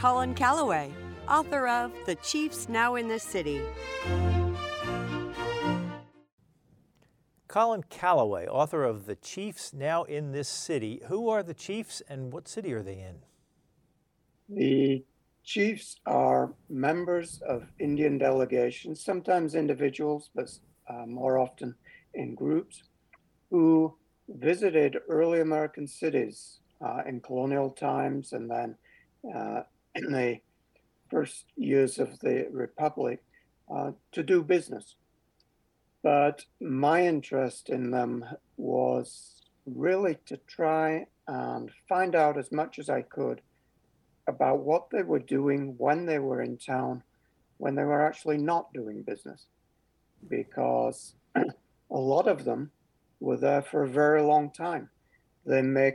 Colin Calloway, author of The Chiefs Now in the City. Colin Calloway, author of The Chiefs Now in This City. Who are the Chiefs and what city are they in? The chiefs are members of Indian delegations, sometimes individuals, but uh, more often in groups, who visited early American cities uh, in colonial times and then uh, in the first years of the Republic uh, to do business. But my interest in them was really to try and find out as much as I could about what they were doing when they were in town, when they were actually not doing business. Because a lot of them were there for a very long time. They may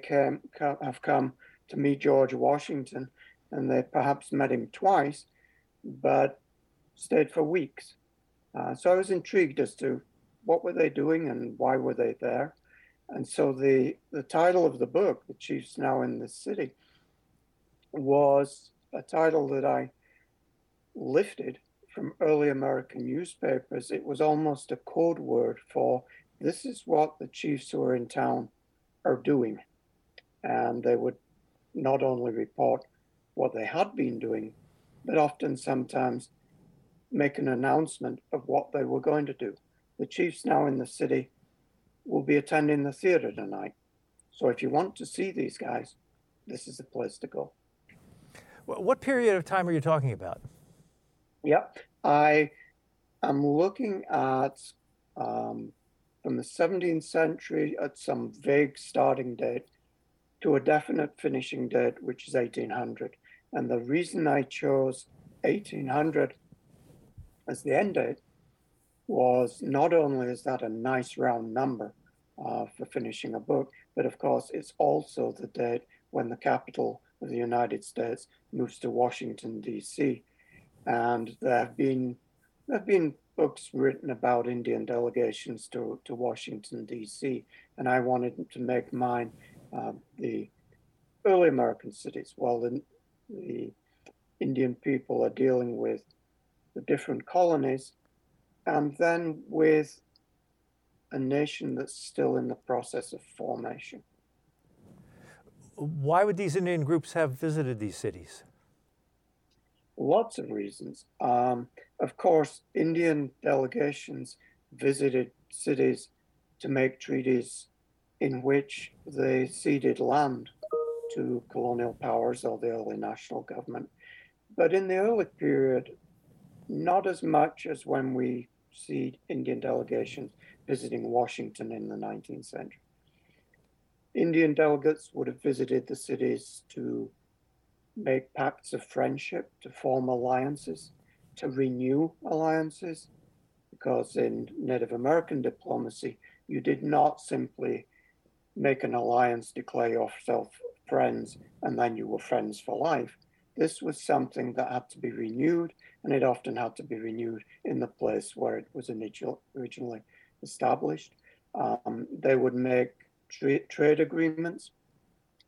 have come to meet George Washington and they perhaps met him twice, but stayed for weeks. Uh, so I was intrigued as to what were they doing and why were they there. And so the, the title of the book, The Chiefs Now in the City, was a title that I lifted from early American newspapers. It was almost a code word for this is what the chiefs who are in town are doing. And they would not only report what they had been doing, but often sometimes make an announcement of what they were going to do. The chiefs now in the city will be attending the theater tonight. So if you want to see these guys, this is the place to go. What period of time are you talking about? Yeah, I am looking at um, from the 17th century at some vague starting date to a definite finishing date, which is 1800. And the reason I chose 1800 as the end date was not only is that a nice round number uh, for finishing a book, but of course it's also the date when the capital of the United States moves to Washington D.C. And there have been there have been books written about Indian delegations to, to Washington D.C. And I wanted to make mine uh, the early American cities. While the, the Indian people are dealing with the different colonies, and then with a nation that's still in the process of formation. Why would these Indian groups have visited these cities? Lots of reasons. Um, of course, Indian delegations visited cities to make treaties in which they ceded land to colonial powers or the early national government. But in the early period, not as much as when we see Indian delegations visiting Washington in the 19th century. Indian delegates would have visited the cities to make pacts of friendship, to form alliances, to renew alliances, because in Native American diplomacy, you did not simply make an alliance, declare yourself friends, and then you were friends for life. This was something that had to be renewed, and it often had to be renewed in the place where it was originally established. Um, they would make tra- trade agreements.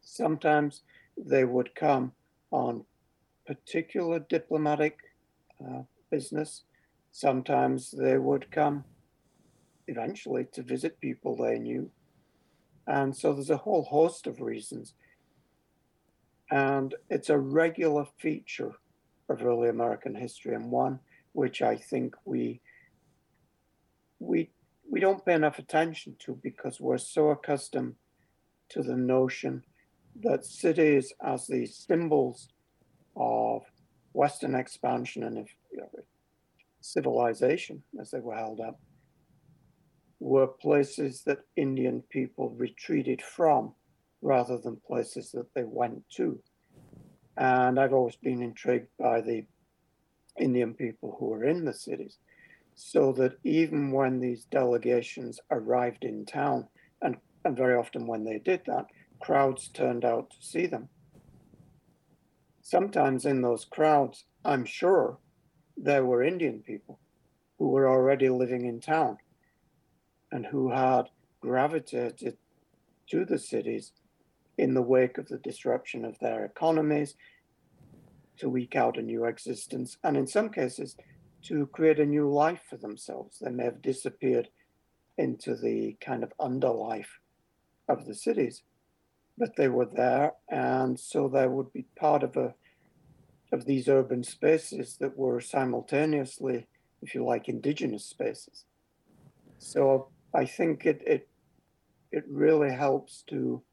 Sometimes they would come on particular diplomatic uh, business. Sometimes they would come eventually to visit people they knew. And so there's a whole host of reasons. And it's a regular feature of early American history and one which I think we we we don't pay enough attention to because we're so accustomed to the notion that cities as these symbols of Western expansion and if, you know, civilization, as they were held up, were places that Indian people retreated from rather than places that they went to. And I've always been intrigued by the Indian people who were in the cities, so that even when these delegations arrived in town, and, and very often when they did that, crowds turned out to see them. Sometimes in those crowds, I'm sure there were Indian people who were already living in town and who had gravitated to the cities in the wake of the disruption of their economies to eke out a new existence, and in some cases, to create a new life for themselves. They may have disappeared into the kind of underlife of the cities, but they were there, and so they would be part of a of these urban spaces that were simultaneously, if you like, indigenous spaces. So I think it it it really helps to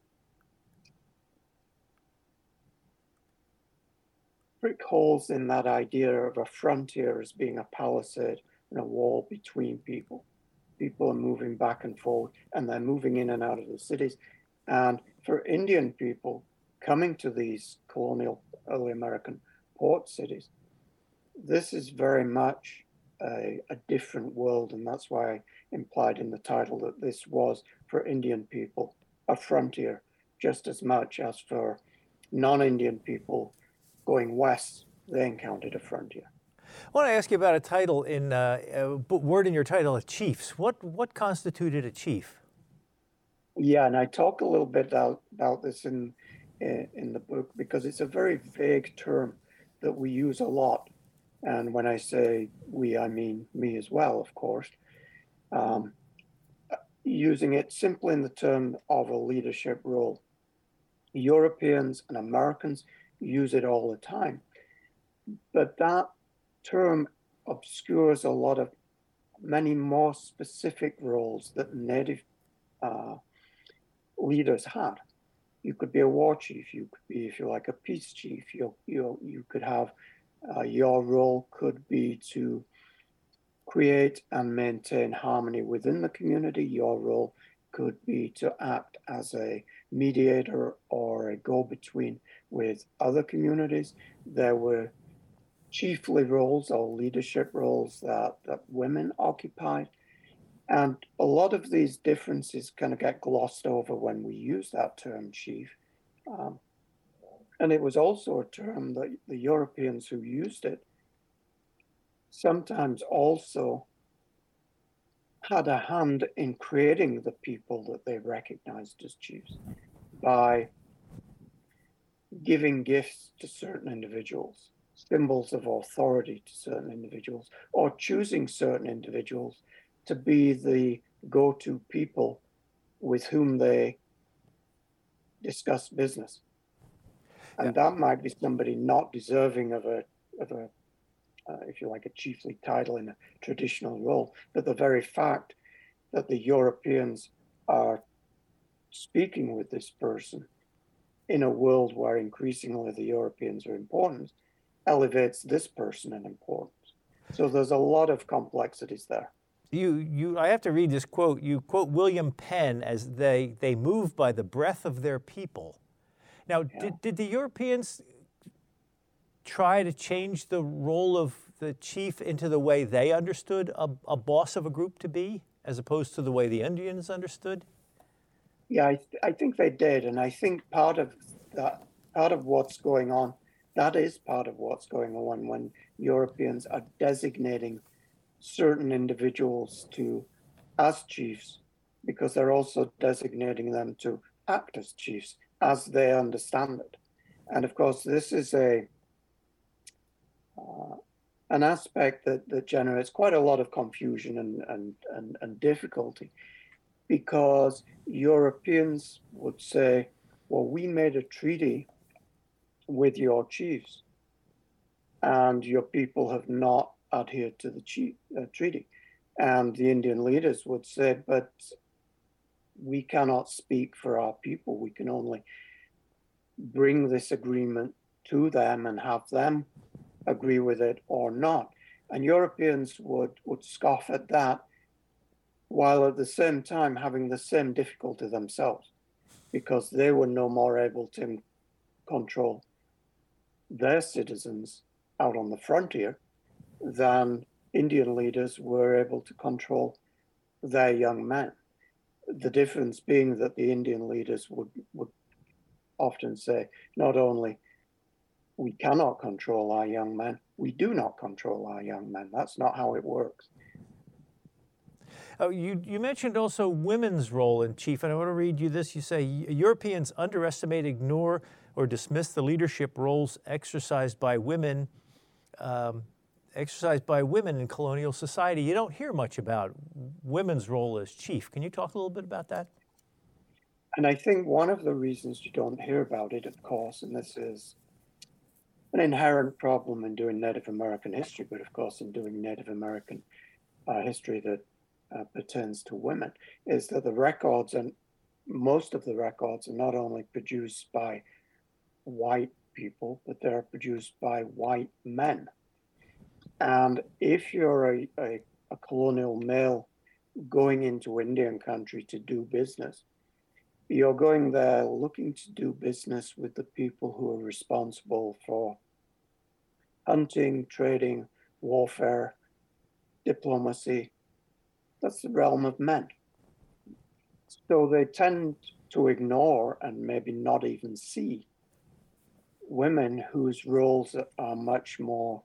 prick holes in that idea of a frontier as being a palisade and a wall between people. People are moving back and forth and they're moving in and out of the cities. And for Indian people coming to these colonial early American port cities, this is very much a, a different world. And that's why I implied in the title that this was for Indian people a frontier just as much as for non Indian people going west, they encountered a frontier. I want to ask you about a title in uh, a word in your title, chiefs. What what constituted a chief? Yeah, and I talk a little bit about, about this in in the book because it's a very vague term that we use a lot. And when I say we, I mean me as well, of course. Um, using it simply in the term of a leadership role. Europeans and Americans use it all the time. But that term obscures a lot of many more specific roles that native uh, leaders had. You could be a war chief. You could be, if you like, a peace chief. You you you could have uh, your role could be to create and maintain harmony within the community. Your role could be to act as a mediator or a go-between with other communities. There were chiefly roles or leadership roles that, that women occupied. And a lot of these differences kind of get glossed over when we use that term chief. Um, and it was also a term that the Europeans who used it sometimes also had a hand in creating the people that they recognized as chiefs by giving gifts to certain individuals, symbols of authority to certain individuals, or choosing certain individuals to be the go to people with whom they discuss business. And yeah. that might be somebody not deserving of a, of a uh, if you like, a chiefly title in a traditional role. But the very fact that the Europeans are speaking with this person in a world where increasingly the Europeans are important elevates this person in importance. So there's a lot of complexities there. You, you, I have to read this quote. You quote William Penn as they, they move by the breath of their people. Now, yeah. did, did the Europeans try to change the role of the chief into the way they understood a, a boss of a group to be, as opposed to the way the Indians understood? Yeah, I, th- I think they did, and I think part of that, part of what's going on, that is part of what's going on when Europeans are designating certain individuals to as chiefs, because they're also designating them to act as chiefs as they understand it. And of course, this is a an aspect that, that generates quite a lot of confusion and, and, and, and difficulty because Europeans would say, well, we made a treaty with your chiefs, and your people have not adhered to the chief, uh, treaty. And the Indian leaders would say, but we cannot speak for our people. We can only bring this agreement to them and have them agree with it or not. And Europeans would, would scoff at that while at the same time having the same difficulty themselves because they were no more able to control their citizens out on the frontier than Indian leaders were able to control their young men. The difference being that the Indian leaders would, would often say, not only we cannot control our young men, we do not control our young men. That's not how it works. Oh, you, you mentioned also women's role in chief, and I want to read you this. You say Europeans underestimate, ignore, or dismiss the leadership roles exercised by women, um, exercised by women in colonial society. You don't hear much about women's role as chief. Can you talk a little bit about that? And I think one of the reasons you don't hear about it, of course, and this is an inherent problem in doing Native American history, but of course in doing Native American uh, history that uh, pertains to women, is that the records and most of the records are not only produced by white people, but they're produced by white men. And if you're a, a, a colonial male going into Indian country to do business, you're going there looking to do business with the people who are responsible for hunting, trading, warfare, diplomacy. That's the realm of men. So they tend to ignore and maybe not even see women whose roles are much more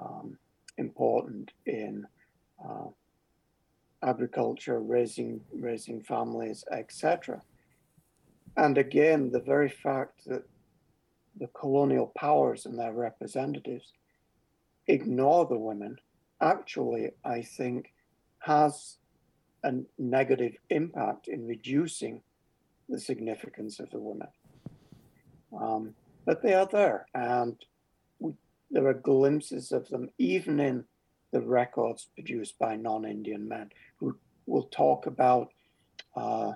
um, important in uh, agriculture, raising raising families, etc. And again, the very fact that the colonial powers and their representatives ignore the women actually, I think, has a negative impact in reducing the significance of the women. Um, but they are there, and we, there are glimpses of them even in the records produced by non Indian men who will talk about uh,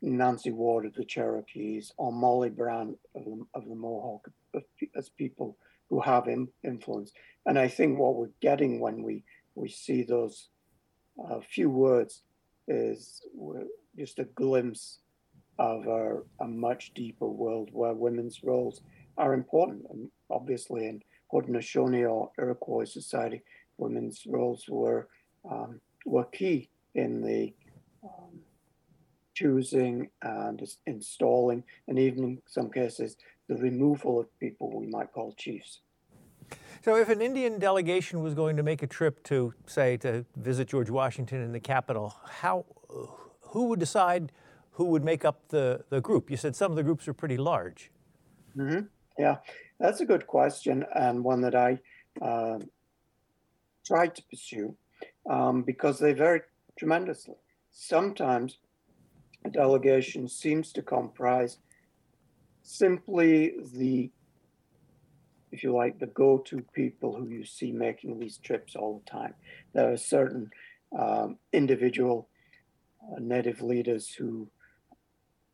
Nancy Ward of the Cherokees or Molly Brant of the, of the Mohawk as people who have in, influence. And I think what we're getting when we, we see those uh, few words is just a glimpse of a, a, much deeper world where women's roles are important. And obviously, in Haudenosaunee or Iroquois society, women's roles were um, were key in the um, choosing and installing, and even in some cases, the removal of people we might call chiefs. So, if an Indian delegation was going to make a trip to, say, to visit George Washington in the Capitol, how, who would decide who would make up the, the group? You said some of the groups are pretty large. Mm-hmm. Yeah, that's a good question, and one that I uh, tried to pursue um, because they vary tremendously. Sometimes a delegation seems to comprise simply the, if you like, the go to people who you see making these trips all the time. There are certain um, individual uh, native leaders who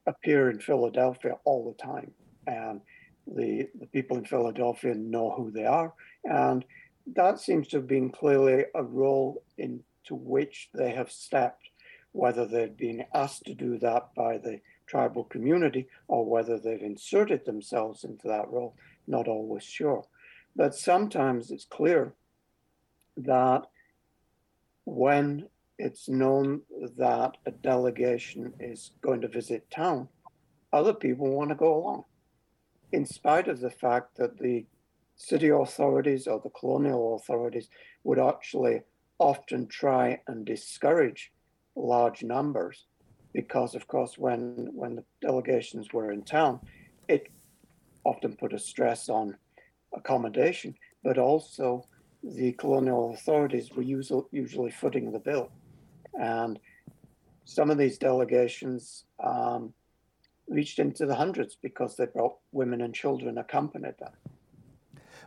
appear in Philadelphia all the time. And the, the people in Philadelphia know who they are. And that seems to have been clearly a role into which they have stepped whether they've been asked to do that by the tribal community or whether they've inserted themselves into that role, not always sure. But sometimes it's clear that when it's known that a delegation is going to visit town, other people want to go along, in spite of the fact that the city authorities or the colonial authorities would actually often try and discourage large numbers because of course when when the delegations were in town it often put a stress on accommodation but also the colonial authorities were usually, usually footing the bill. And some of these delegations um, reached into the hundreds because they brought women and children accompanied them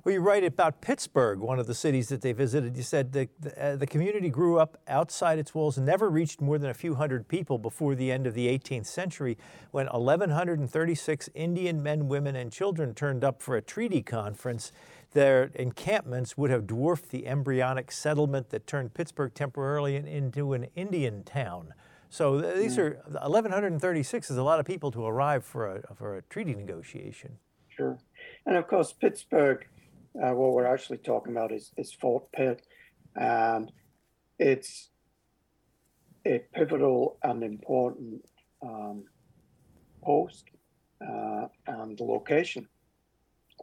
well, you write about Pittsburgh, one of the cities that they visited. You said the, the, uh, the, community grew up outside its walls and never reached more than a few hundred people before the end of the 18th century when 1,136 Indian men, women, and children turned up for a treaty conference. Their encampments would have dwarfed the embryonic settlement that turned Pittsburgh temporarily into an Indian town. So these are 1,136 is a lot of people to arrive for a, for a treaty negotiation. Sure. And of course, Pittsburgh, uh, what we're actually talking about is, is Fort Pitt, and it's a pivotal and important um, post uh, and location.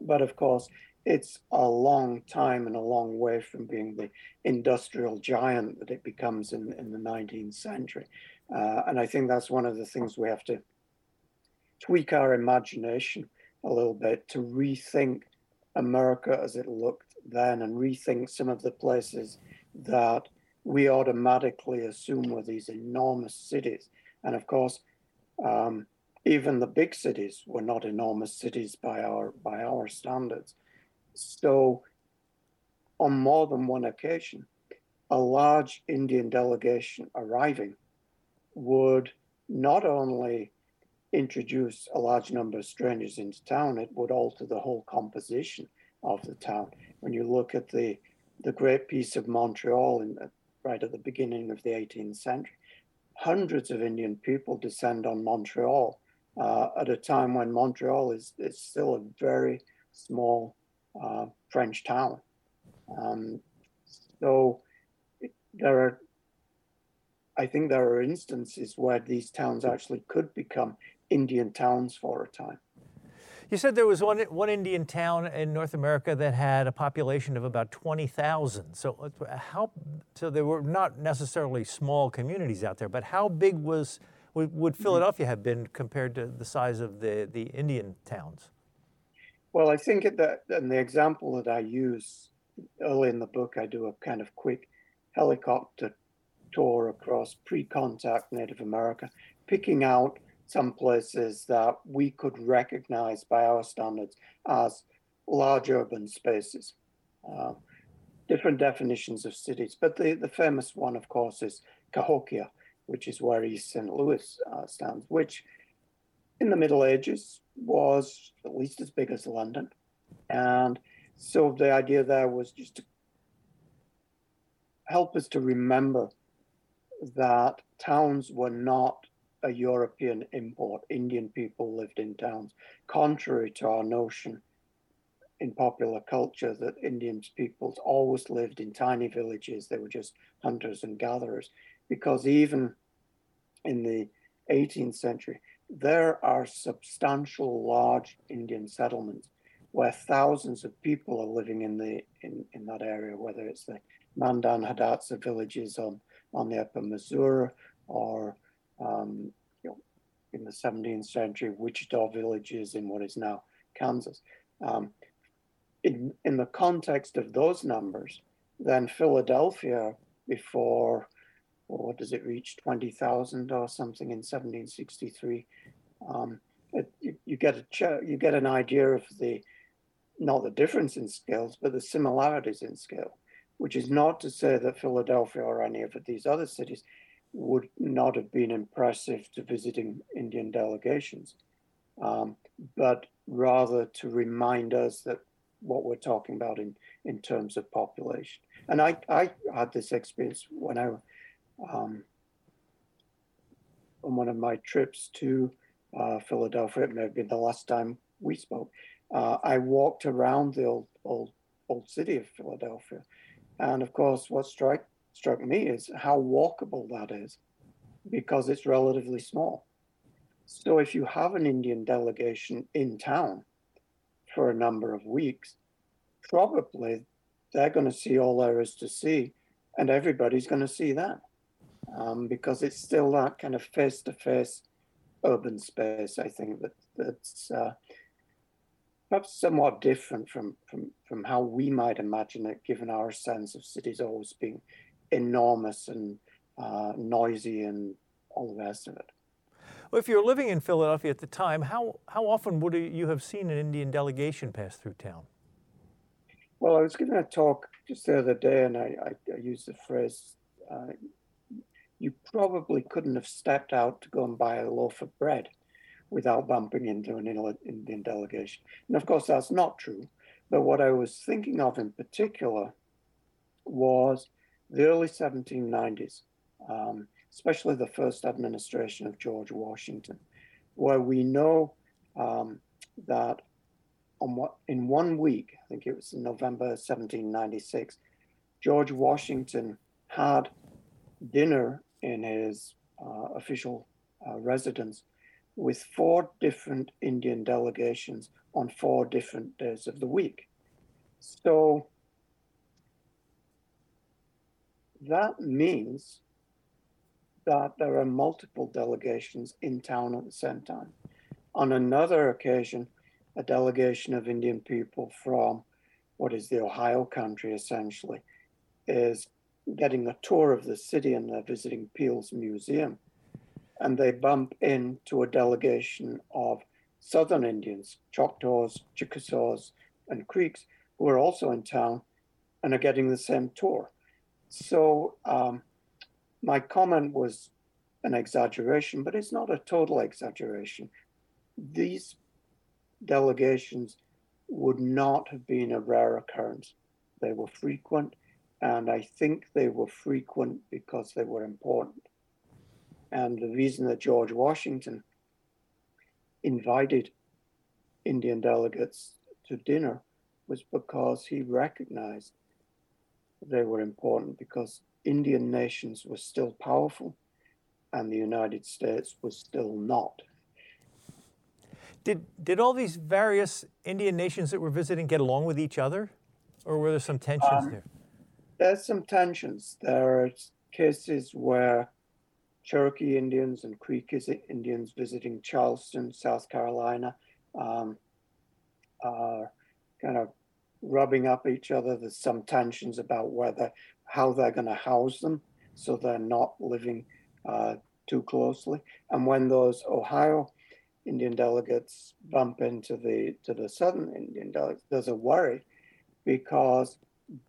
But of course, it's a long time and a long way from being the industrial giant that it becomes in, in the 19th century. Uh, and I think that's one of the things we have to tweak our imagination a little bit to rethink America as it looked then and rethink some of the places that we automatically assume were these enormous cities. And of course, um, even the big cities were not enormous cities by our by our standards. So, on more than one occasion, a large Indian delegation arriving would not only introduce a large number of strangers into town, it would alter the whole composition of the town. When you look at the the great peace of Montreal in, right at the beginning of the 18th century, hundreds of Indian people descend on Montreal uh, at a time when Montreal is, is still a very small uh, French town. Um, so there are, I think there are instances where these towns actually could become Indian towns for a time. You said there was one, one Indian town in North America that had a population of about 20,000. So how, so there were not necessarily small communities out there, but how big was, would, mm-hmm. Philadelphia have been compared to the size of the, the Indian towns? Well, I think that in the example that I use early in the book, I do a kind of quick helicopter tour across pre-contact Native America, picking out some places that we could recognize by our standards as large urban spaces. Uh, different definitions of cities, but the, the famous one, of course, is Cahokia, which is where East St. Louis uh, stands, which in the Middle Ages was at least as big as London. And so the idea there was just to help us to remember that towns were not a European import. Indian people lived in towns, contrary to our notion in popular culture that Indian peoples always lived in tiny villages. They were just hunters and gatherers. Because even in the 18th century, there are substantial large Indian settlements where thousands of people are living in the in, in that area, whether it's the Mandan Hidatsa villages on, on the upper Missouri or um, you know, in the 17th century, Wichita villages in what is now Kansas. Um, in, in the context of those numbers, then Philadelphia before, well, what does it reach, 20,000 or something in 1763, um, it, you, you, get a you get an idea of the not the difference in scales, but the similarities in scale, which is not to say that Philadelphia or any of these other cities would not have been impressive to visiting Indian delegations, um, but rather to remind us that what we're talking about in, in terms of population. And I, I had this experience when I, um, on one of my trips to uh, Philadelphia, it may have been the last time we spoke, uh, I walked around the old, old, old city of Philadelphia. And of course, what struck, struck me is how walkable that is because it's relatively small. So if you have an Indian delegation in town for a number of weeks, probably they're going to see all there is to see, and everybody's going to see that um, because it's still that kind of face to face urban space. I think that that's uh, perhaps somewhat different from, from, from how we might imagine it, given our sense of cities always being enormous and uh, noisy and all the rest of it. Well, if you're living in Philadelphia at the time, how, how often would you have seen an Indian delegation pass through town? Well, I was giving a talk just the other day, and I, I, I used the phrase uh, you probably couldn't have stepped out to go and buy a loaf of bread without bumping into an Indian delegation. And of course, that's not true. But what I was thinking of in particular was the early 1790s, um, especially the first administration of George Washington, where we know um, that on what in one week, I think it was in November 1796, George Washington had dinner in his uh, official uh, residence with four different Indian delegations on four different days of the week. So that means that there are multiple delegations in town at the same time. On another occasion, a delegation of Indian people from what is the Ohio country essentially is getting a tour of the city and they're visiting Peale's Museum. And they bump into a delegation of Southern Indians, Choctaws, Chickasaws, and Creeks, who are also in town and are getting the same tour. So um, my comment was an exaggeration, but it's not a total exaggeration. These delegations would not have been a rare occurrence. They were frequent, and I think they were frequent because they were important. And the reason that George Washington invited Indian delegates to dinner was because he recognized they were important because Indian nations were still powerful and the United States was still not. Did, did all these various Indian nations that were visiting get along with each other? Or were there some tensions um, there? There's some tensions. There are cases where Cherokee Indians and Creek Indians visiting Charleston, South Carolina, um, are kind of rubbing up each other. There's some tensions about whether how they're going to house them so they're not living uh, too closely. And when those Ohio Indian delegates bump into the to the Southern Indian delegates, there's a worry because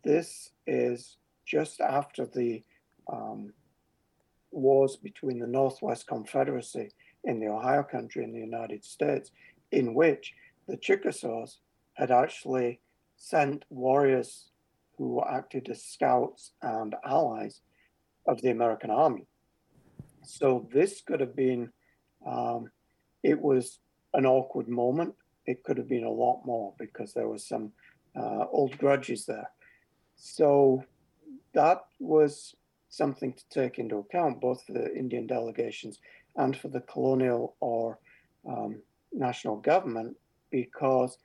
this is just after the um, wars between the Northwest Confederacy in the Ohio country and the United States, in which the Chickasaws had actually sent warriors who acted as scouts and allies of the American army. So this could have been, um, it was an awkward moment. It could have been a lot more because there was some uh, old grudges there. So that was something to take into account, both for the Indian delegations and for the colonial or um, national government, because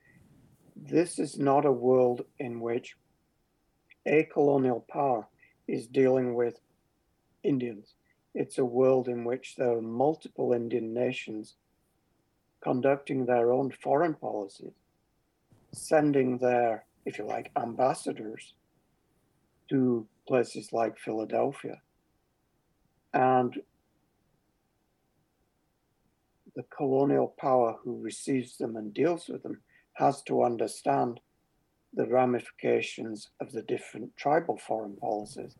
this is not a world in which a colonial power is dealing with Indians. It's a world in which there are multiple Indian nations conducting their own foreign policies, sending their, if you like, ambassadors to places like Philadelphia. And the colonial power who receives them and deals with them has to understand the ramifications of the different tribal foreign policies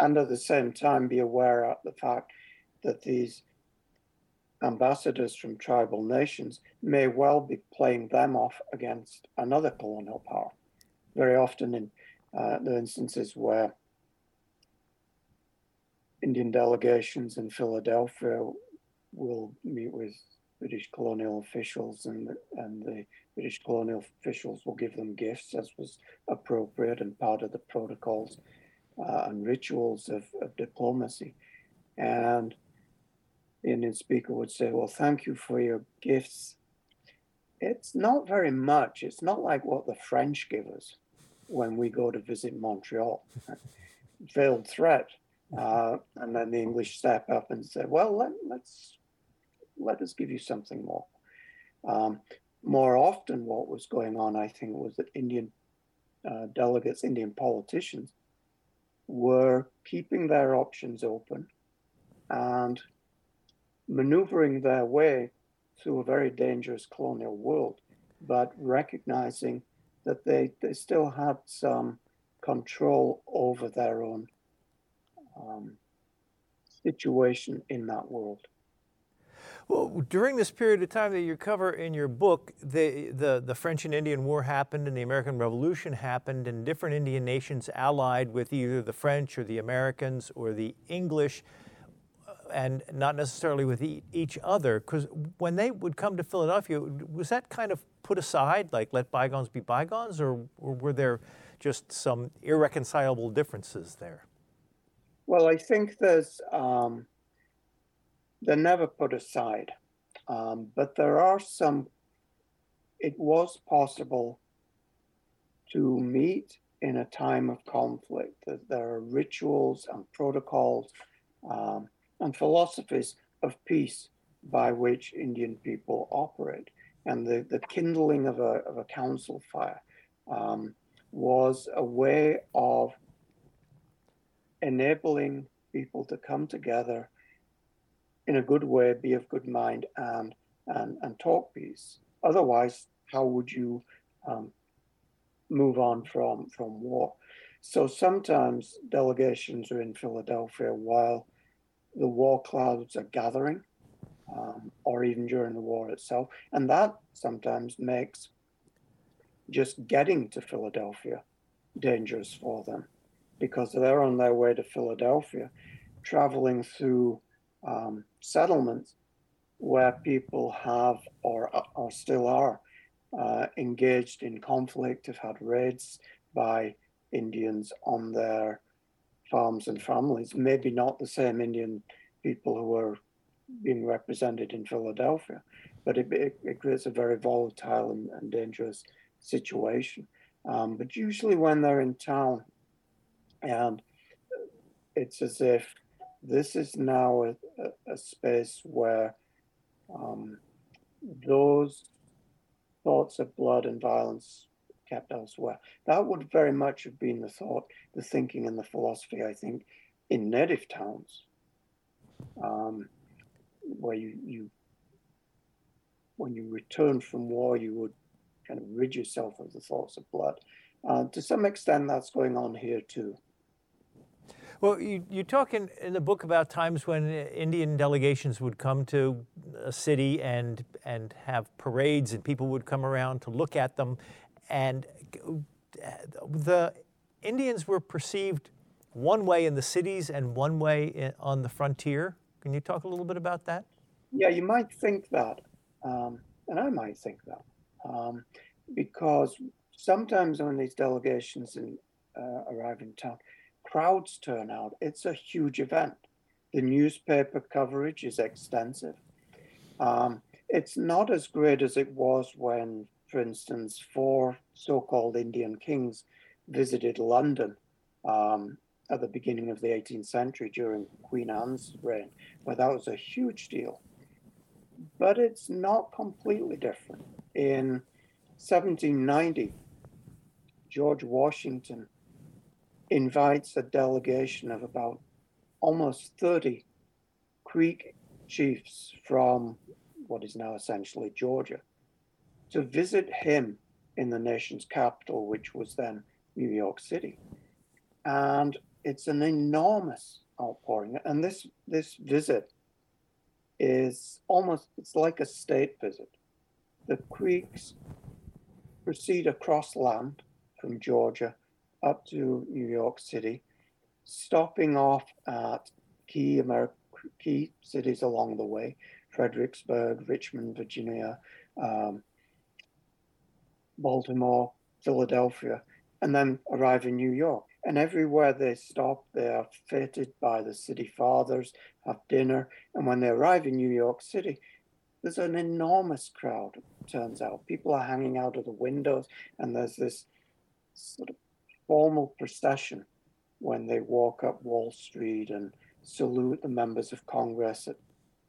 and at the same time be aware of the fact that these ambassadors from tribal nations may well be playing them off against another colonial power. Very often in uh, the instances where Indian delegations in Philadelphia will meet with British colonial officials and, and the British colonial officials will give them gifts as was appropriate and part of the protocols uh, and rituals of, of diplomacy. And the Indian speaker would say, Well, thank you for your gifts. It's not very much. It's not like what the French give us when we go to visit Montreal. Veiled threat. Uh, and then the English step up and say, Well, let, let's let us give you something more. Um, more often, what was going on, I think, was that Indian uh, delegates, Indian politicians, were keeping their options open and maneuvering their way through a very dangerous colonial world, but recognizing that they, they still had some control over their own um, situation in that world. Well, during this period of time that you cover in your book, the, the, the, French and Indian War happened and the American Revolution happened, and different Indian nations allied with either the French or the Americans or the English. Uh, and not necessarily with each other. Because when they would come to Philadelphia, was that kind of put aside, like let bygones be bygones, or, or were there just some irreconcilable differences there? Well, I think there's um, they're never put aside, um, but there are some. It was possible to meet in a time of conflict. There are rituals and protocols um, and philosophies of peace by which Indian people operate. And the, the kindling of a, of a council fire um, was a way of enabling people to come together in a good way, be of good mind, and and, and talk peace. Otherwise, how would you um, move on from from war? So sometimes delegations are in Philadelphia while the war clouds are gathering, um, or even during the war itself, and that sometimes makes just getting to Philadelphia dangerous for them because they're on their way to Philadelphia, traveling through um, settlements where people have or, or still are uh, engaged in conflict, have had raids by Indians on their farms and families. Maybe not the same Indian people who are being represented in Philadelphia, but it, it, it creates a very volatile and, and dangerous situation. Um, but usually, when they're in town, and it's as if this is now a, a, space where um, those thoughts of blood and violence kept elsewhere. That would very much have been the thought, the thinking, and the philosophy, I think, in native towns, um, where you, you, when you returned from war, you would kind of rid yourself of the thoughts of blood. Uh, to some extent, that's going on here too. Well, you, you talk in, in the book about times when Indian delegations would come to a city and, and have parades, and people would come around to look at them. And the Indians were perceived one way in the cities and one way in, on the frontier. Can you talk a little bit about that? Yeah, you might think that, um, and I might think that, um, because sometimes when these delegations in, uh, arrive in town, crowds turn out. It's a huge event. The newspaper coverage is extensive. Um, it's not as great as it was when, for instance, four so called Indian kings visited London um, at the beginning of the 18th century during Queen Anne's reign, where that was a huge deal. But it's not completely different. In 1790, George Washington invites a delegation of about almost 30 Creek chiefs from what is now essentially Georgia to visit him in the nation's capital, which was then New York City. And it's an enormous outpouring. And this this visit is almost it's like a state visit. The Creeks proceed across land from Georgia up to New York City, stopping off at key key cities along the way, Fredericksburg, Richmond, Virginia, um, Baltimore, Philadelphia, and then arrive in New York. And everywhere they stop, they are feted by the city fathers, have dinner. And when they arrive in New York City, there's an enormous crowd, turns out. People are hanging out of the windows, and there's this sort of formal procession when they walk up Wall Street and salute the members of Congress at,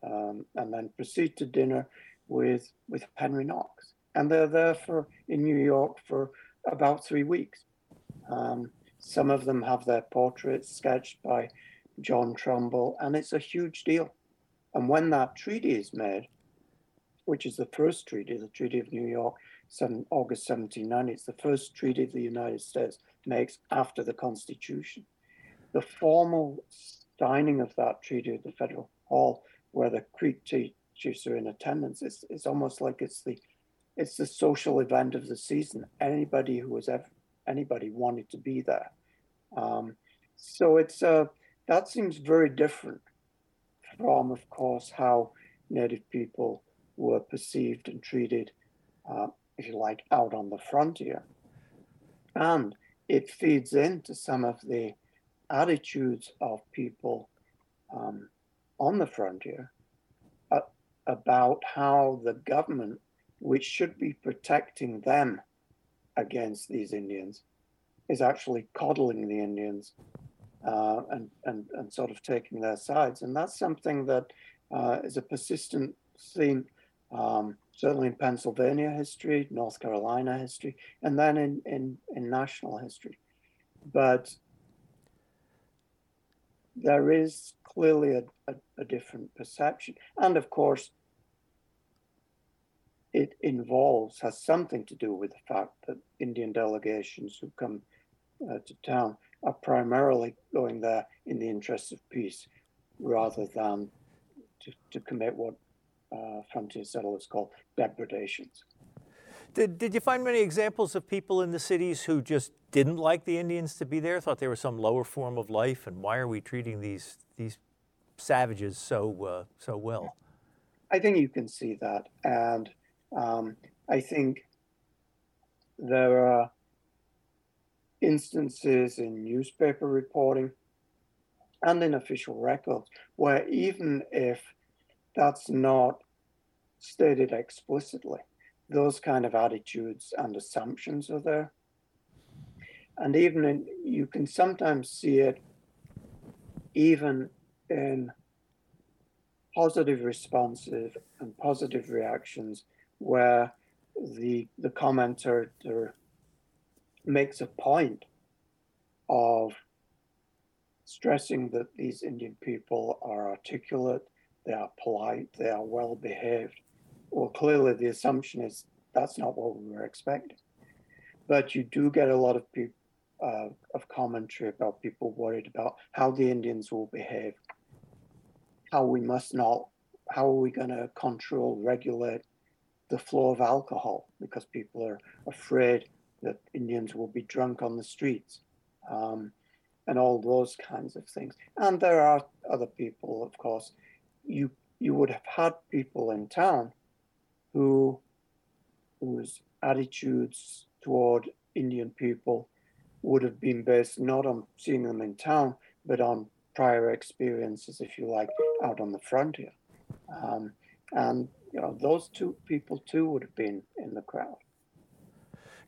um, and then proceed to dinner with, with Henry Knox. And they're there for in New York for about three weeks. Um, some of them have their portraits sketched by John Trumbull, and it's a huge deal. And when that treaty is made, which is the first treaty, the Treaty of New York, some August 1790, it's the first treaty of the United States makes after the Constitution. The formal signing of that treaty at the Federal Hall, where the Creek chiefs are in attendance, it's, it's almost like it's the it's the social event of the season. Anybody who was ever anybody wanted to be there. Um, so it's uh, that seems very different from, of course, how Native people were perceived and treated, uh, if you like, out on the frontier. And it feeds into some of the attitudes of people um, on the frontier uh, about how the government, which should be protecting them against these Indians, is actually coddling the Indians uh, and, and, and sort of taking their sides. And that's something that uh, is a persistent theme, um, certainly in Pennsylvania history, North Carolina history, and then in, in, in national history. But there is clearly a, a, a different perception. And of course, it involves, has something to do with the fact that Indian delegations who come uh, to town are primarily going there in the interests of peace rather than to, to commit what frontier settlers called depredations. Did, did you find many examples of people in the cities who just didn't like the Indians to be there, thought they were some lower form of life, and why are we treating these these savages so uh, so well? I think you can see that, and um, I think there are instances in newspaper reporting and in official records where even if that's not stated explicitly, those kind of attitudes and assumptions are there. And even in, you can sometimes see it even in positive responses and positive reactions where the the commenter makes a point of stressing that these Indian people are articulate, they are polite, they are well behaved. Well, clearly the assumption is that's not what we were expecting. But you do get a lot of people uh, of commentary about people worried about how the Indians will behave, how we must not, how are we going to control, regulate the flow of alcohol because people are afraid that Indians will be drunk on the streets, um, and all those kinds of things. And there are other people, of course. You you would have had people in town who whose attitudes toward Indian people would have been based not on seeing them in town, but on prior experiences, if you like, out on the frontier. Um, and you know, those two people too would have been in the crowd.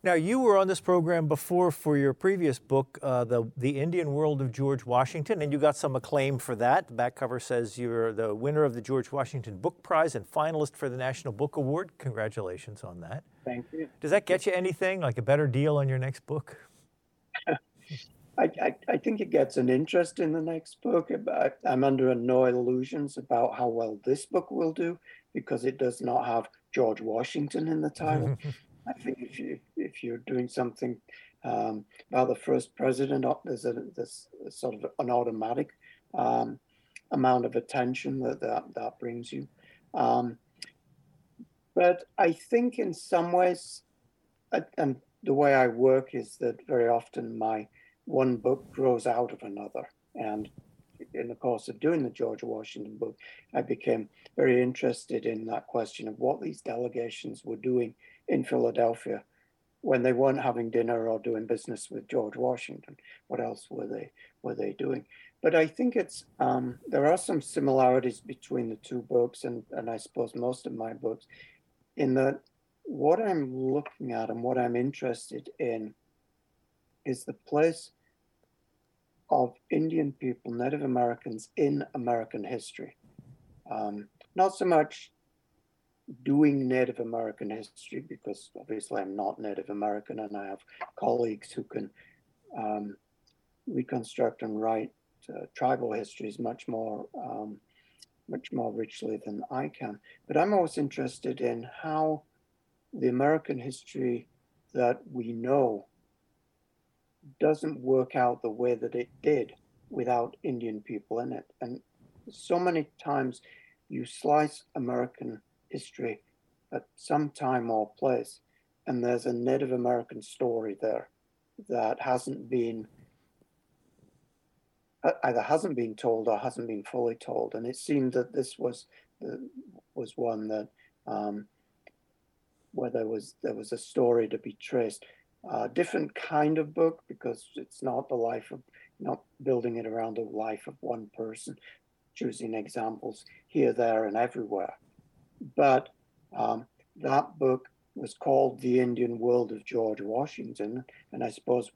Now, you were on this program before for your previous book, uh, the, the Indian World of George Washington, and you got some acclaim for that. The back cover says you're the winner of the George Washington Book Prize and finalist for the National Book Award. Congratulations on that. Thank you. Does that get you anything, like a better deal on your next book? I, I, I, think it gets an interest in the next book. But I'm under no illusions about how well this book will do because it does not have George Washington in the title. I think if you if you're doing something um, about the first president, uh, there's a there's sort of an automatic um, amount of attention that that, that brings you. Um, but I think in some ways, and the way I work is that very often my one book grows out of another, and in the course of doing the George Washington book, I became very interested in that question of what these delegations were doing in Philadelphia when they weren't having dinner or doing business with George Washington. What else were they were they doing? But I think it's um, there are some similarities between the two books and and I suppose most of my books, in that what I'm looking at and what I'm interested in is the place of Indian people, Native Americans in American history. Um, not so much doing Native American history, because obviously I'm not Native American and I have colleagues who can um, reconstruct and write uh, tribal histories much more, um, much more richly than I can. But I'm always interested in how the American history that we know doesn't work out the way that it did without Indian people in it. And so many times you slice American history at some time or place, and there's a Native American story there that hasn't been either hasn't been told or hasn't been fully told. And it seemed that this was was one that um, where there was there was a story to be traced. A different kind of book because it's not the life of not building it around the life of one person, choosing examples here, there, and everywhere. But um, that book was called The Indian World of George Washington. And I suppose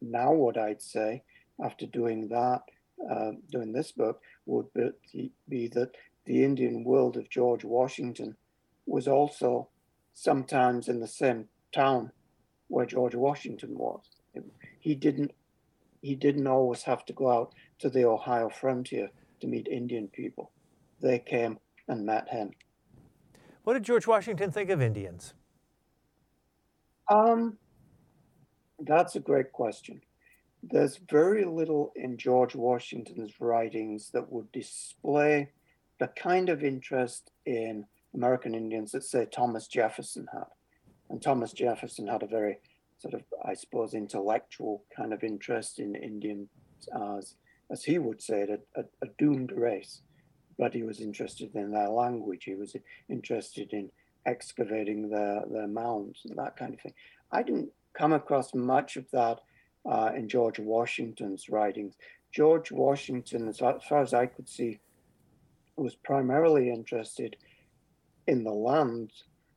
now what I'd say after doing that, uh, doing this book, would be, be that the Indian world of George Washington was also sometimes in the same town where George Washington was. He didn't he didn't always have to go out to the Ohio frontier to meet Indian people. They came and met him. What did George Washington think of Indians? Um, that's a great question. There's very little in George Washington's writings that would display the kind of interest in American Indians that, say, Thomas Jefferson had. And Thomas Jefferson had a very sort of, I suppose, intellectual kind of interest in Indians as, as he would say it, a, a doomed race. But he was interested in their language. He was interested in excavating their, their mounds and that kind of thing. I didn't come across much of that uh, in George Washington's writings. George Washington, as far as I could see, was primarily interested in the land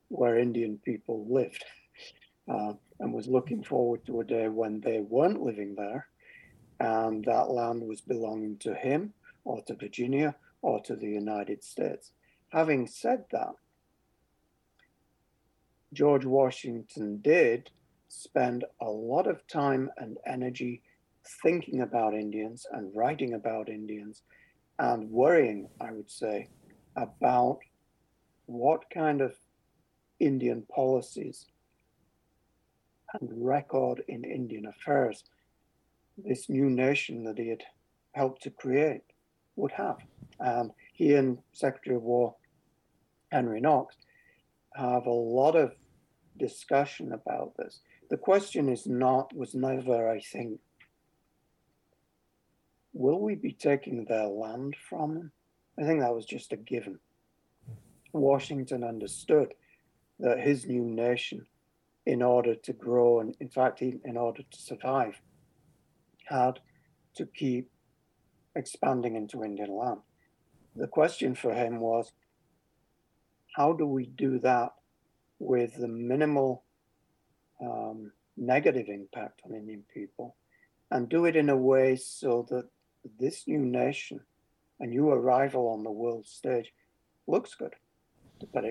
where Indian people lived uh, and was looking forward to a day when they weren't living there and that land was belonging to him or to Virginia or to the United States. Having said that, George Washington did spend a lot of time and energy thinking about Indians and writing about Indians and worrying, I would say, about what kind of Indian policies and record in Indian affairs this new nation that he had helped to create would have. And he and Secretary of War Henry Knox have a lot of discussion about this. The question is not, was never, I think, will we be taking their land from them? I think that was just a given. Washington understood that his new nation, in order to grow and, in fact, in order to survive, had to keep expanding into Indian land. The question for him was how do we do that with the minimal um, negative impact on Indian people and do it in a way so that this new nation, a new arrival on the world stage, looks good, to put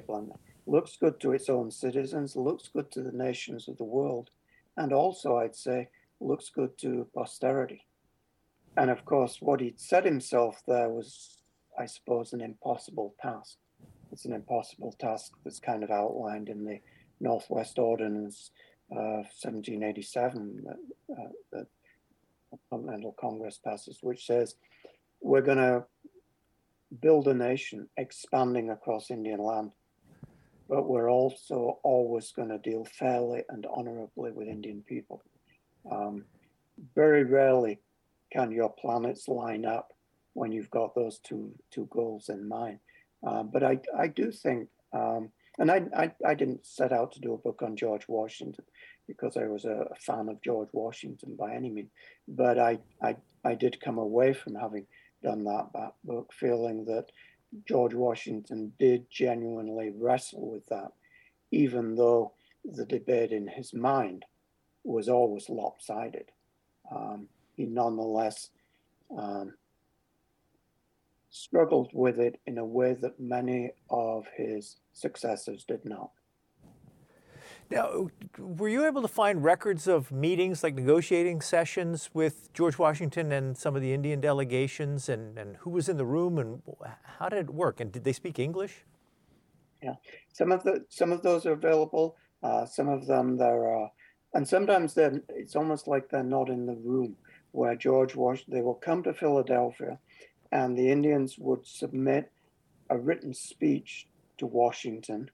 looks good to its own citizens, looks good to the nations of the world, and also, I'd say, looks good to posterity. And of course, what he'd set himself there was, I suppose, an impossible task. It's an impossible task that's kind of outlined in the Northwest Ordinance uh, 1787 that, uh, the Continental Congress passes, which says we're going to build a nation expanding across Indian land, but we're also always going to deal fairly and honorably with Indian people. Um, very rarely can your planets line up when you've got those two two goals in mind. Uh, but I I do think, um, and I, I I didn't set out to do a book on George Washington because I was a, fan of George Washington by any means, but I I I did come away from having done that, that book feeling that George Washington did genuinely wrestle with that, even though the debate in his mind was always lopsided. Um, he nonetheless um, struggled with it in a way that many of his successors did not. Now, were you able to find records of meetings, like negotiating sessions with George Washington and some of the Indian delegations, and, and who was in the room, and how did it work? And did they speak English? Yeah, some of the some of those are available. Uh, some of them there are, and sometimes then it's almost like they're not in the room where George Washington. They will come to Philadelphia, and the Indians would submit a written speech to Washington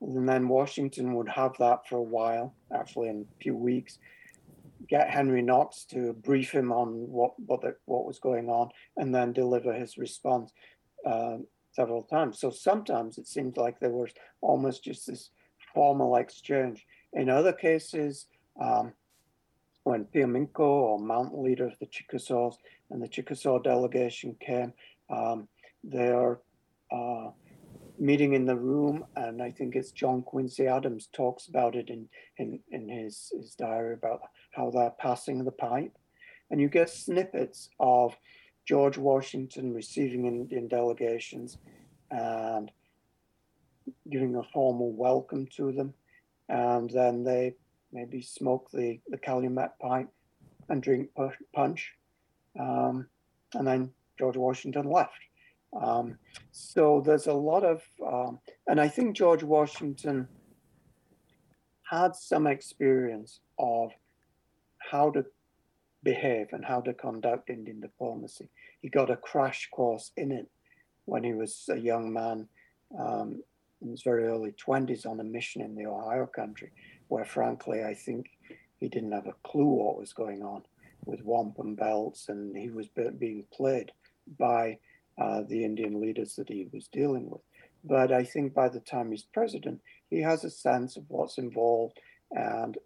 and then Washington would have that for a while, actually in a few weeks. get Henry Knox to brief him on what what, the, what was going on, and then deliver his response uh, several times. So sometimes it seemed like there was almost just this formal exchange. In other cases, um, when Piomingo or mountain leader of the Chickasaws and the Chickasaw delegation came, um, they are uh, meeting in the room, and I think it's John Quincy Adams talks about it in in, in his, his diary about how they're passing the pipe. And you get snippets of George Washington receiving Indian delegations and giving a formal welcome to them. And then they maybe smoke the, the Calumet pipe and drink punch. Um, and then George Washington left. Um, so there's a lot of, um, and I think George Washington had some experience of how to behave and how to conduct Indian diplomacy. He got a crash course in it when he was a young man um, in his very early 20s on a mission in the Ohio country, where frankly, I think he didn't have a clue what was going on with wampum belts and he was being played by uh, the Indian leaders that he was dealing with. But I think by the time he's president, he has a sense of what's involved and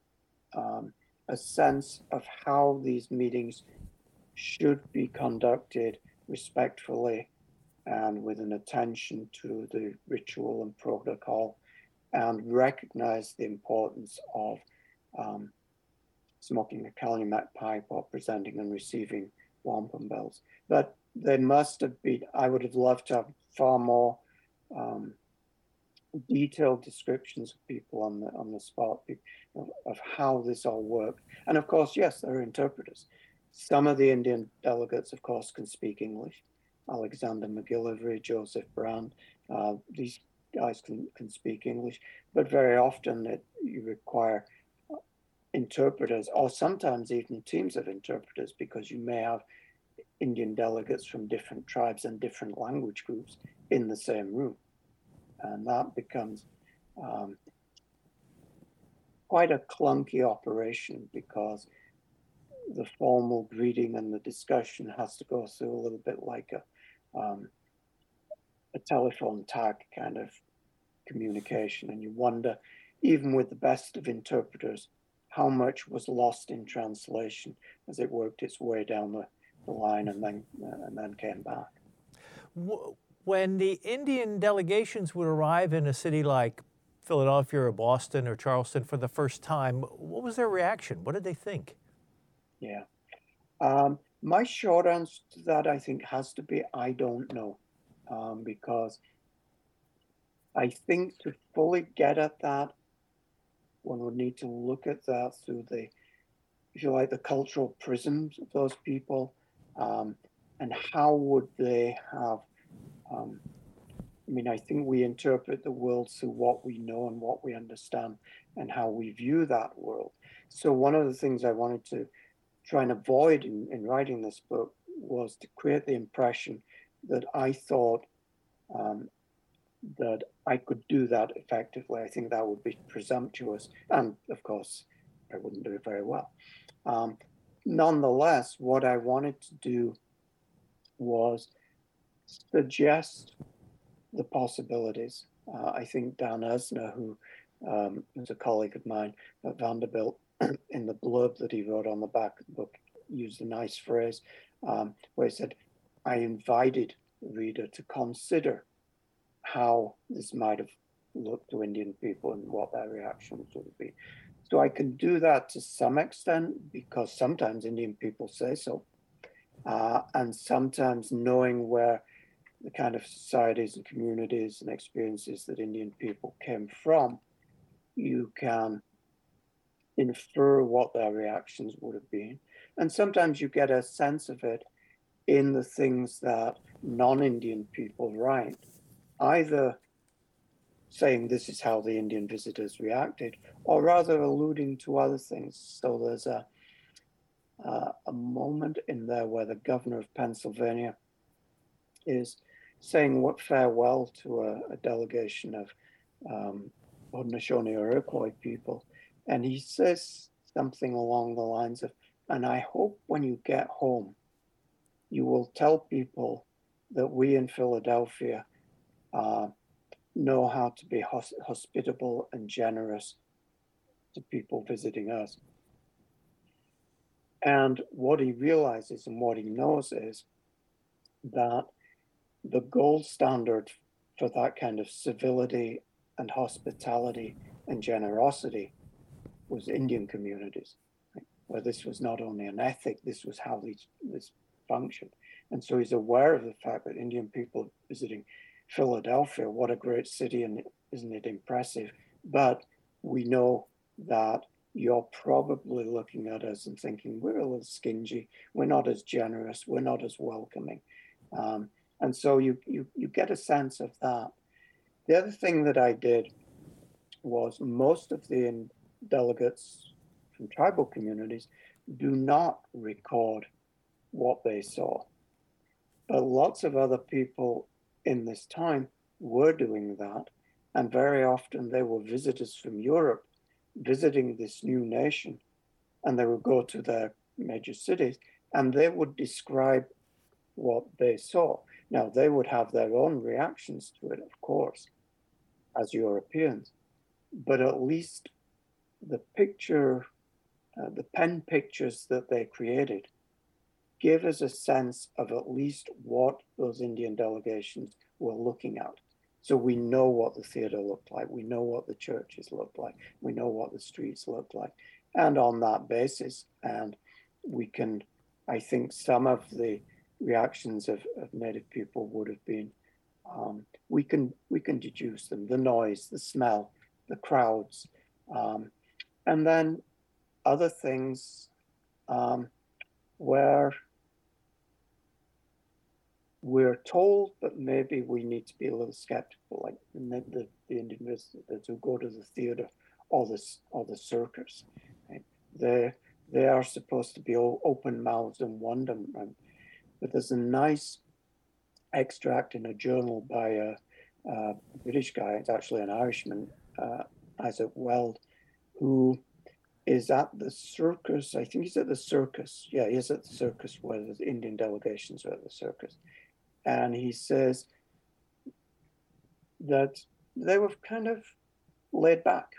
um, a sense of how these meetings should be conducted respectfully and with an attention to the ritual and protocol and recognize the importance of um, smoking a calumet pipe or presenting and receiving wampum belts. But they must have been, I would have loved to have far more um, detailed descriptions of people on the on the spot of, of, how this all worked. And of course, yes, there are interpreters. Some of the Indian delegates, of course, can speak English. Alexander McGillivray, Joseph Brant, uh, these guys can, can speak English, but very often it, you require interpreters or sometimes even teams of interpreters because you may have Indian delegates from different tribes and different language groups in the same room. And that becomes um, quite a clunky operation because the formal greeting and the discussion has to go through a little bit like a, um, a telephone tag kind of communication. And you wonder, even with the best of interpreters, how much was lost in translation as it worked its way down the the line and then uh, and then came back. When the Indian delegations would arrive in a city like Philadelphia or Boston or Charleston for the first time, what was their reaction? What did they think? Yeah. Um, my short answer to that, I think, has to be I don't know. Um, because I think to fully get at that, one would need to look at that through the, if you like, the cultural prisms of those people um, and how would they have um, I mean, I think we interpret the world through what we know and what we understand and how we view that world. So, one of the things I wanted to try and avoid in, in writing this book was to create the impression that I thought um, that I could do that effectively. I think that would be presumptuous. And of course, I wouldn't do it very well. Um, nonetheless, what I wanted to do was suggest the possibilities. Uh, I think Dan Usner, who um, is a colleague of mine at Vanderbilt, in the blurb that he wrote on the back of the book, used a nice phrase um, where he said, I invited the reader to consider how this might have looked to Indian people and what their reactions would be. So I can do that to some extent because sometimes Indian people say so. Uh, and sometimes knowing where the kind of societies and communities and experiences that Indian people came from, you can infer what their reactions would have been. And sometimes you get a sense of it in the things that non Indian people write, either saying this is how the Indian visitors reacted, or rather alluding to other things. So there's a uh, a moment in there where the governor of Pennsylvania is saying what farewell to a, a delegation of um, Haudenosaunee or Iroquois people, and he says something along the lines of, and I hope when you get home, you will tell people that we in Philadelphia uh, know how to be hos- hospitable and generous to people visiting us. And what he realizes and what he knows is that the gold standard for that kind of civility and hospitality and generosity was Indian communities, right? where this was not only an ethic, this was how these, this functioned. And so he's aware of the fact that Indian people visiting Philadelphia, what a great city, and isn't it impressive? But we know that you're probably looking at us and thinking we're a little stingy, we're not as generous, we're not as welcoming. Um, and so you, you, you get a sense of that. The other thing that I did was most of the delegates from tribal communities do not record what they saw. But lots of other people in this time were doing that. And very often they were visitors from Europe visiting this new nation. And they would go to their major cities and they would describe what they saw. Now, they would have their own reactions to it, of course, as Europeans, but at least the picture, uh, the pen pictures that they created, give us a sense of at least what those Indian delegations were looking at. So we know what the theater looked like, we know what the churches looked like, we know what the streets looked like. And on that basis, and we can, I think some of the reactions of, of native people would have been um, we can we can deduce them the noise the smell the crowds um, and then other things um, where we're told but maybe we need to be a little skeptical like the, the, visitors who go to the theater or the, or the circus right? they they are supposed to be all open mouthed and wonderment but there's a nice extract in a journal by a, a British guy, it's actually an Irishman, uh, Isaac Weld, who is at the circus. I think he's at the circus. Yeah, he's at the circus where the Indian delegations are at the circus. And he says that they were kind of laid back.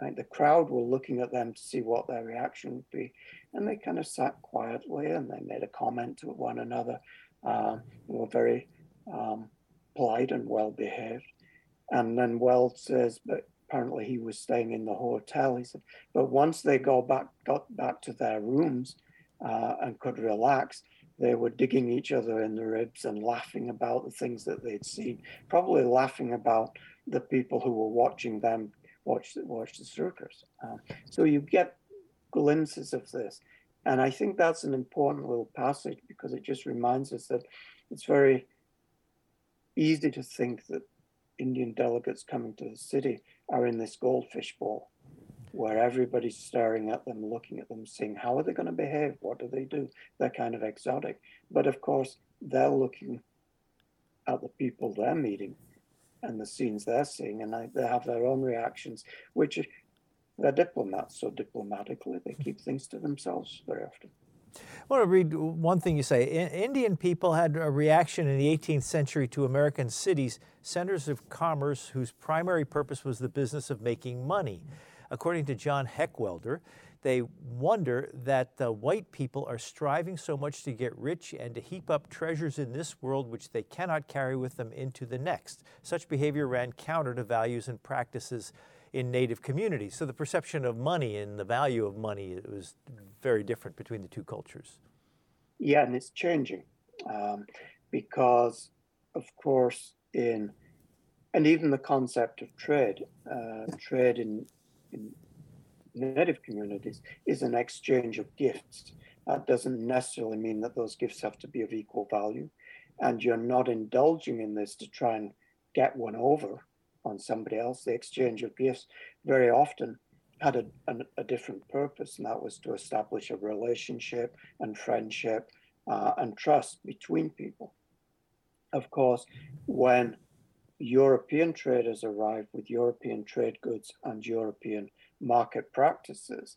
Right? The crowd were looking at them to see what their reaction would be. And they kind of sat quietly and they made a comment to one another. Um, were very um, polite and well behaved. And then Weld says, but apparently he was staying in the hotel. He said, but once they go back, got back to their rooms uh, and could relax, they were digging each other in the ribs and laughing about the things that they'd seen, probably laughing about the people who were watching them watch the, watch the circus. Uh, so you get glimpses of this. And I think that's an important little passage because it just reminds us that it's very easy to think that Indian delegates coming to the city are in this goldfish bowl where everybody's staring at them, looking at them, saying, How are they going to behave? What do they do? They're kind of exotic. But of course, they're looking at the people they're meeting and the scenes they're seeing, and they have their own reactions, which they're diplomats, so diplomatically they keep things to themselves very often. I want to read one thing you say. Indian people had a reaction in the 18th century to American cities, centers of commerce whose primary purpose was the business of making money. According to John Heckewelder, they wonder that the white people are striving so much to get rich and to heap up treasures in this world which they cannot carry with them into the next. Such behavior ran counter to values and practices in native communities. So the perception of money and the value of money was very different between the two cultures. Yeah, and it's changing um, because, of course, in and even the concept of trade, uh, trade in, in native communities is an exchange of gifts. That doesn't necessarily mean that those gifts have to be of equal value, and you're not indulging in this to try and get one over on somebody else. The exchange of gifts very often had a, a, a different purpose, and that was to establish a relationship and friendship uh, and trust between people. Of course, when European traders arrived with European trade goods and European market practices,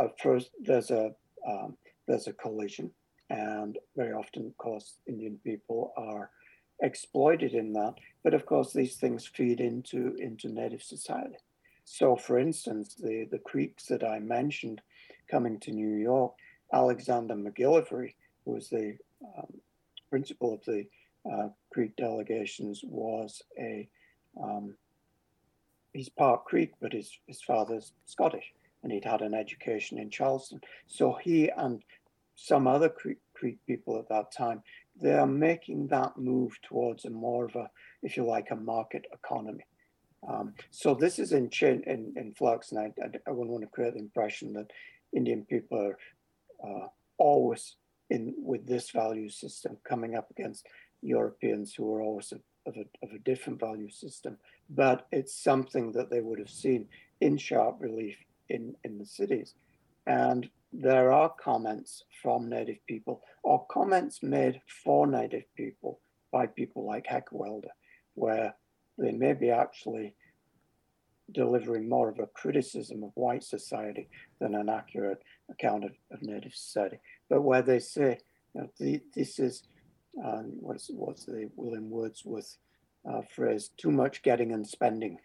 uh, first there's a um, there's a collision, and very often, of course, Indian people are exploited in that. But of course, these things feed into into native society. So, for instance, the the Creeks that I mentioned coming to New York, Alexander McGillivray, who was the um, principal of the uh, Creek delegations, was a um, he's part Creek, but his his father's Scottish, and he'd had an education in Charleston. So he and some other Creek, Creek people at that time, they are making that move towards a more of a, if you like, a market economy. Um, so this is in, in, in flux, and I, I, I wouldn't want to create the impression that Indian people are uh, always in with this value system coming up against Europeans who are always of, of, a, of a different value system. But it's something that they would have seen in sharp relief in, in the cities. And there are comments from Native people or comments made for Native people by people like Heckewelder, where they may be actually delivering more of a criticism of white society than an accurate account of, of Native society. But where they say, you know, the, this is, um, what's, what's the William Wordsworth uh, phrase, too much getting and spending.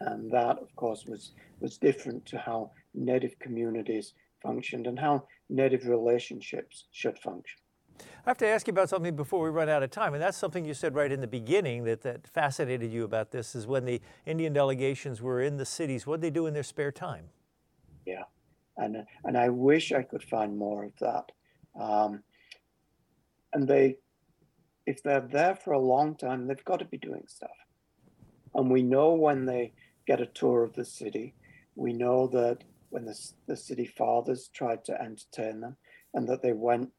And that, of course, was, was different to how Native communities functioned and how Native relationships should function. I have to ask you about something before we run out of time, and that's something you said right in the beginning that, that fascinated you about this is when the Indian delegations were in the cities, what did they do in their spare time? Yeah, and and I wish I could find more of that. Um, and they, if they're there for a long time, they've got to be doing stuff. And we know when they get a tour of the city, we know that when the, the city fathers tried to entertain them, and that they went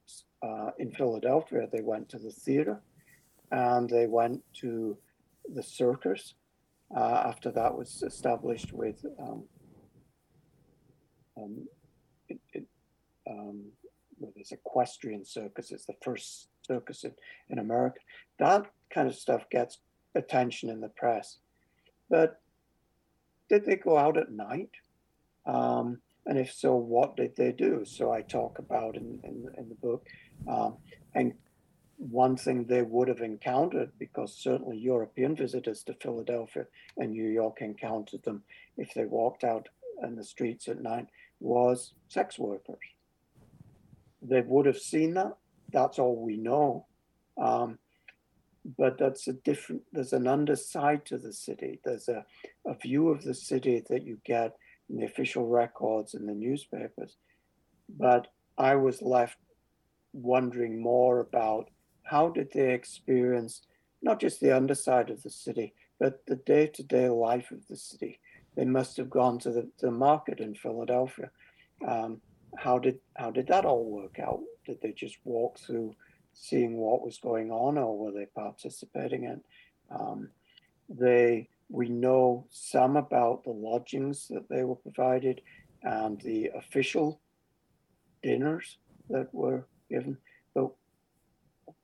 uh, in Philadelphia, they went to the theater and they went to the circus uh, after that was established with um, um, it, it, um, this equestrian circus. It's the first circus in, in America. That kind of stuff gets attention in the press. But did they go out at night? Um, and if so, what did they do? So I talk about in, in, in the book. Um, and one thing they would have encountered, because certainly European visitors to Philadelphia and New York encountered them if they walked out in the streets at night, was sex workers. They would have seen that. That's all we know. Um, but that's a different, there's an underside to the city. There's a, a view of the city that you get in the official records and the newspapers. But I was left wondering more about how did they experience not just the underside of the city, but the day-to-day life of the city. They must have gone to the, the market in Philadelphia. Um, how did how did that all work out? Did they just walk through, seeing what was going on, or were they participating in? Um, they we know some about the lodgings that they were provided and the official dinners that were given. But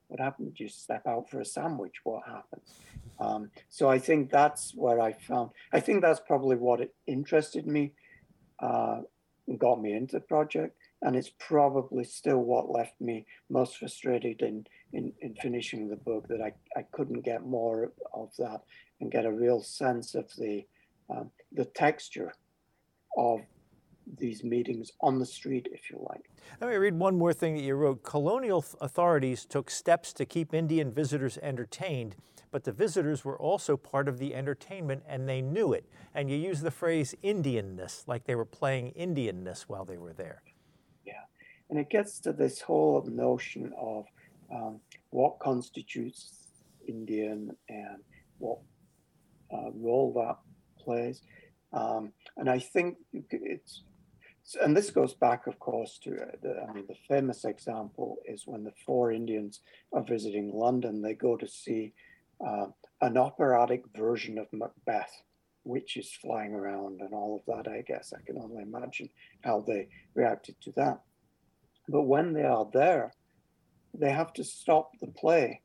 what happened? Did You step out for a sandwich. What happens? Um, so I think that's where I found. I think that's probably what it interested me, uh, got me into the project, and it's probably still what left me most frustrated in in, in finishing the book. That I I couldn't get more of that and get a real sense of the um, the texture of these meetings on the street, if you like. Let me read one more thing that you wrote. Colonial authorities took steps to keep Indian visitors entertained, but the visitors were also part of the entertainment and they knew it. And you use the phrase Indianness, like they were playing Indianness while they were there. Yeah. And it gets to this whole notion of um, what constitutes Indian and what uh, role that plays. Um, and I think it's, and this goes back, of course, to uh, the, I mean, the famous example is when the four Indians are visiting London, they go to see uh, an operatic version of Macbeth, witches flying around and all of that. I guess I can only imagine how they reacted to that. But when they are there, they have to stop the play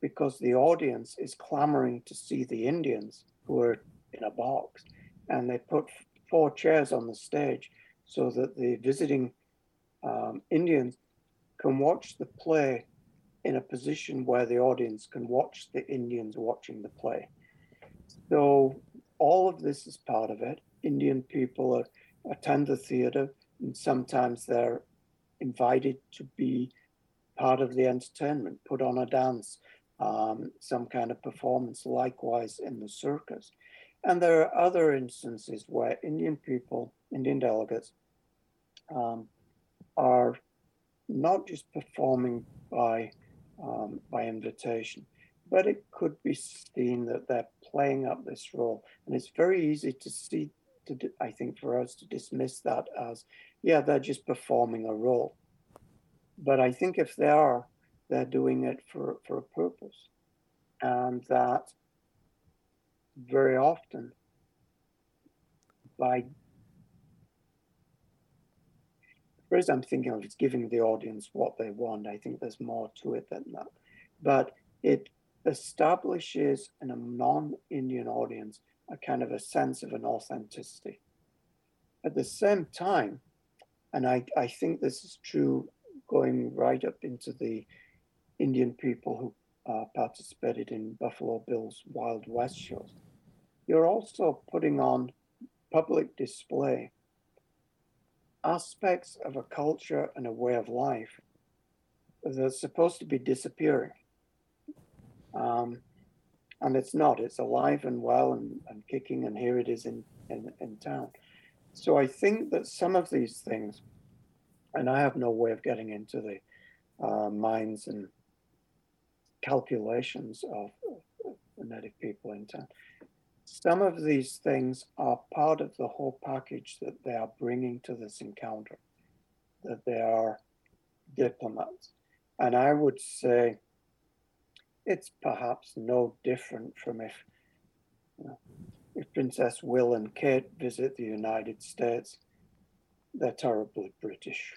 because the audience is clamoring to see the Indians who are in a box. And they put four chairs on the stage so that the visiting um, Indians can watch the play in a position where the audience can watch the Indians watching the play. So all of this is part of it. Indian people are, attend the theater, and sometimes they're invited to be part of the entertainment, put on a dance, um, some kind of performance, likewise in the circus. And there are other instances where Indian people, Indian delegates, um, are not just performing by um, by invitation, but it could be seen that they're playing up this role, and it's very easy to see. To I think for us to dismiss that as, yeah, they're just performing a role. But I think if they are, they're doing it for, for a purpose. And that very often, by phrase I'm thinking of is giving the audience what they want. I think there's more to it than that. But it establishes in a non Indian audience a kind of a sense of an authenticity. At the same time, and I, I think this is true going right up into the Indian people who uh, participated in Buffalo Bill's Wild West shows. You're also putting on public display aspects of a culture and a way of life that's supposed to be disappearing. Um, and it's not, it's alive and well and, and kicking, and here it is in, in, in town. So I think that some of these things, and I have no way of getting into the uh, minds and calculations of, the native people in town. Some of these things are part of the whole package that they are bringing to this encounter, that they are diplomats. And I would say it's perhaps no different from if, you know, if Princess Will and Kate visit the United States, they're terribly British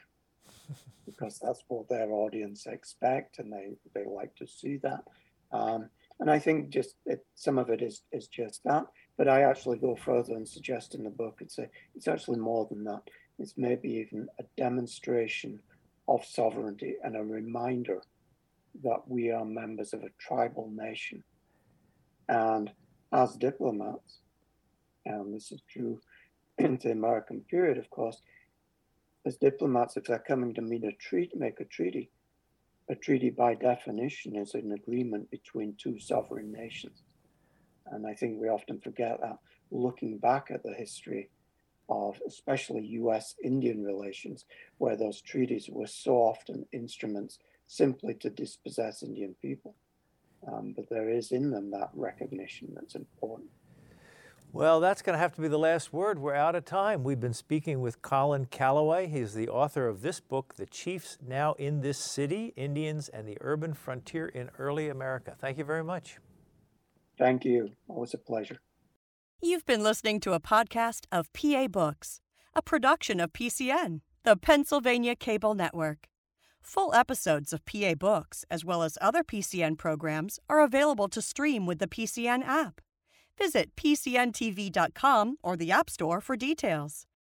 because that's what their audience expect and they, they like to see that. Um, and I think just it, some of it is, is just that. But I actually go further and suggest in the book it's, it's actually more than that. It's maybe even a demonstration of sovereignty and a reminder that we are members of a tribal nation. And as diplomats, and this is true in the American period, of course, as diplomats, if they're coming to meet a treaty, make a treaty, a treaty by definition is an agreement between two sovereign nations. And I think we often forget that looking back at the history of especially US Indian relations, where those treaties were so often instruments simply to dispossess Indian people. Um, but there is in them that recognition that's important. Well, that's going to have to be the last word. We're out of time. We've been speaking with Colin Calloway. He's the author of this book, The Chiefs Now in This City Indians and the Urban Frontier in Early America. Thank you very much. Thank you. Always a pleasure. You've been listening to a podcast of PA Books, a production of PCN, the Pennsylvania Cable Network. Full episodes of PA Books, as well as other PCN programs, are available to stream with the PCN app. Visit PCNTV.com or the App Store for details.